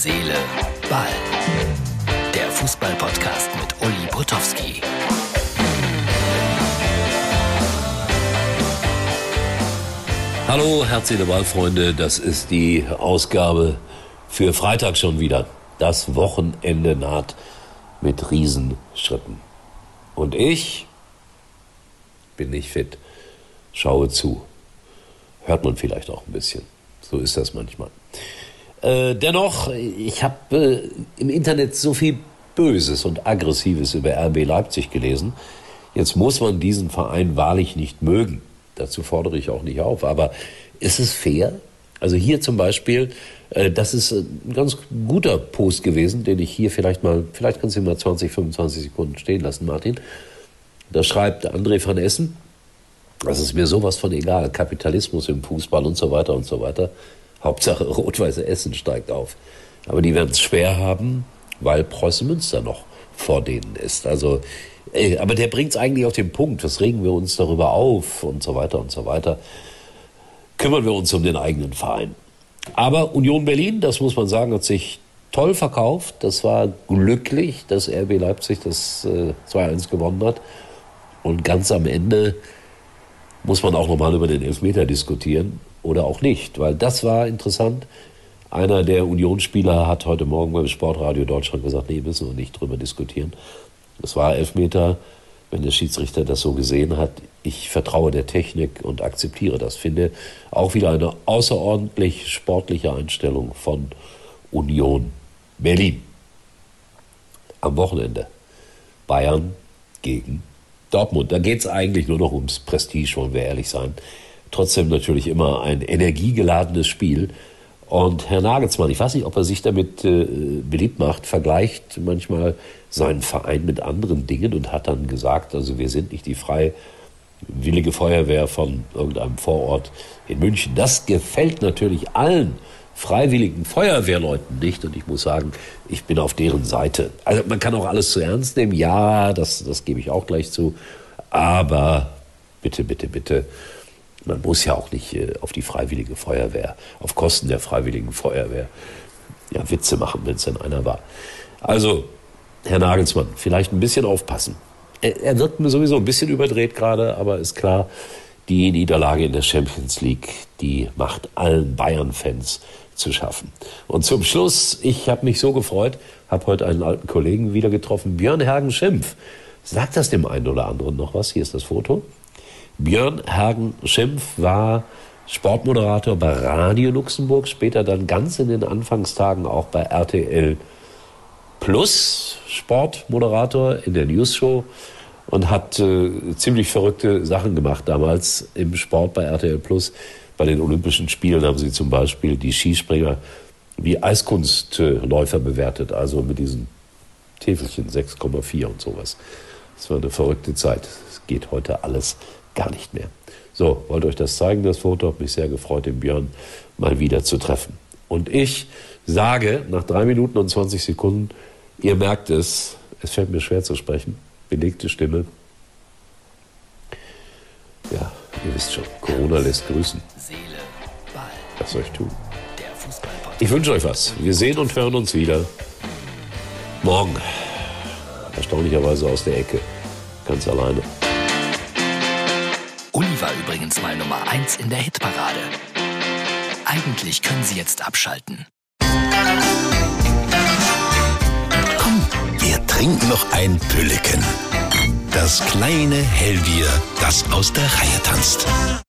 Seele, Ball. Der Fußball-Podcast mit Uli Potowski. Hallo, Herz, Seele. Das ist die Ausgabe für Freitag schon wieder. Das Wochenende naht mit Riesenschritten. Und ich bin nicht fit. Schaue zu. Hört man vielleicht auch ein bisschen. So ist das manchmal. Äh, dennoch, ich habe äh, im Internet so viel Böses und Aggressives über RB Leipzig gelesen. Jetzt muss man diesen Verein wahrlich nicht mögen. Dazu fordere ich auch nicht auf. Aber ist es fair? Also hier zum Beispiel, äh, das ist ein ganz guter Post gewesen, den ich hier vielleicht mal, vielleicht kannst du ihn mal 20, 25 Sekunden stehen lassen, Martin. Da schreibt André van Essen, das ist mir sowas von egal, Kapitalismus im Fußball und so weiter und so weiter. Hauptsache rot-weiße Essen steigt auf. Aber die werden es schwer haben, weil Preußen Münster noch vor denen ist. Also, ey, aber der bringt es eigentlich auf den Punkt. Was regen wir uns darüber auf und so weiter und so weiter. Kümmern wir uns um den eigenen Verein. Aber Union Berlin, das muss man sagen, hat sich toll verkauft. Das war glücklich, dass RB Leipzig das äh, 2-1 gewonnen hat. Und ganz am Ende muss man auch nochmal über den Elfmeter diskutieren oder auch nicht, weil das war interessant. Einer der Unionsspieler hat heute Morgen beim Sportradio Deutschland gesagt, nee, müssen wir nicht drüber diskutieren. Es war Elfmeter, wenn der Schiedsrichter das so gesehen hat. Ich vertraue der Technik und akzeptiere das. Finde auch wieder eine außerordentlich sportliche Einstellung von Union Berlin. Am Wochenende Bayern gegen Dortmund. Da geht es eigentlich nur noch ums Prestige, wollen wir ehrlich sein trotzdem natürlich immer ein energiegeladenes Spiel. Und Herr Nagelsmann, ich weiß nicht, ob er sich damit äh, beliebt macht, vergleicht manchmal seinen Verein mit anderen Dingen und hat dann gesagt, also wir sind nicht die freiwillige Feuerwehr von irgendeinem Vorort in München. Das gefällt natürlich allen freiwilligen Feuerwehrleuten nicht und ich muss sagen, ich bin auf deren Seite. Also man kann auch alles zu ernst nehmen, ja, das, das gebe ich auch gleich zu, aber bitte, bitte, bitte man muss ja auch nicht äh, auf die Freiwillige Feuerwehr, auf Kosten der Freiwilligen Feuerwehr, ja, Witze machen, wenn es denn einer war. Also, Herr Nagelsmann, vielleicht ein bisschen aufpassen. Er, er wirkt mir sowieso ein bisschen überdreht gerade, aber ist klar, die Niederlage in der Champions League, die macht allen Bayern-Fans zu schaffen. Und zum Schluss, ich habe mich so gefreut, habe heute einen alten Kollegen wieder getroffen, Björn Hergen-Schimpf. Sagt das dem einen oder anderen noch was? Hier ist das Foto. Björn Hagen-Schimpf war Sportmoderator bei Radio Luxemburg, später dann ganz in den Anfangstagen auch bei RTL Plus Sportmoderator in der News Show und hat äh, ziemlich verrückte Sachen gemacht damals im Sport bei RTL Plus. Bei den Olympischen Spielen haben sie zum Beispiel die Skispringer wie Eiskunstläufer bewertet, also mit diesen Täfelchen 6,4 und sowas. Das war eine verrückte Zeit. Es geht heute alles gar nicht mehr. So, wollte euch das zeigen, das Foto. Habe mich sehr gefreut, den Björn mal wieder zu treffen. Und ich sage nach drei Minuten und 20 Sekunden, ihr merkt es, es fällt mir schwer zu sprechen, belegte Stimme. Ja, ihr wisst schon, Corona lässt grüßen. Was soll ich tun? Ich wünsche euch was. Wir sehen und hören uns wieder morgen. Erstaunlicherweise aus der Ecke, ganz alleine. Uli war übrigens mal Nummer 1 in der Hitparade. Eigentlich können Sie jetzt abschalten. Wir trinken noch ein Pülleken. Das kleine Hellbier, das aus der Reihe tanzt.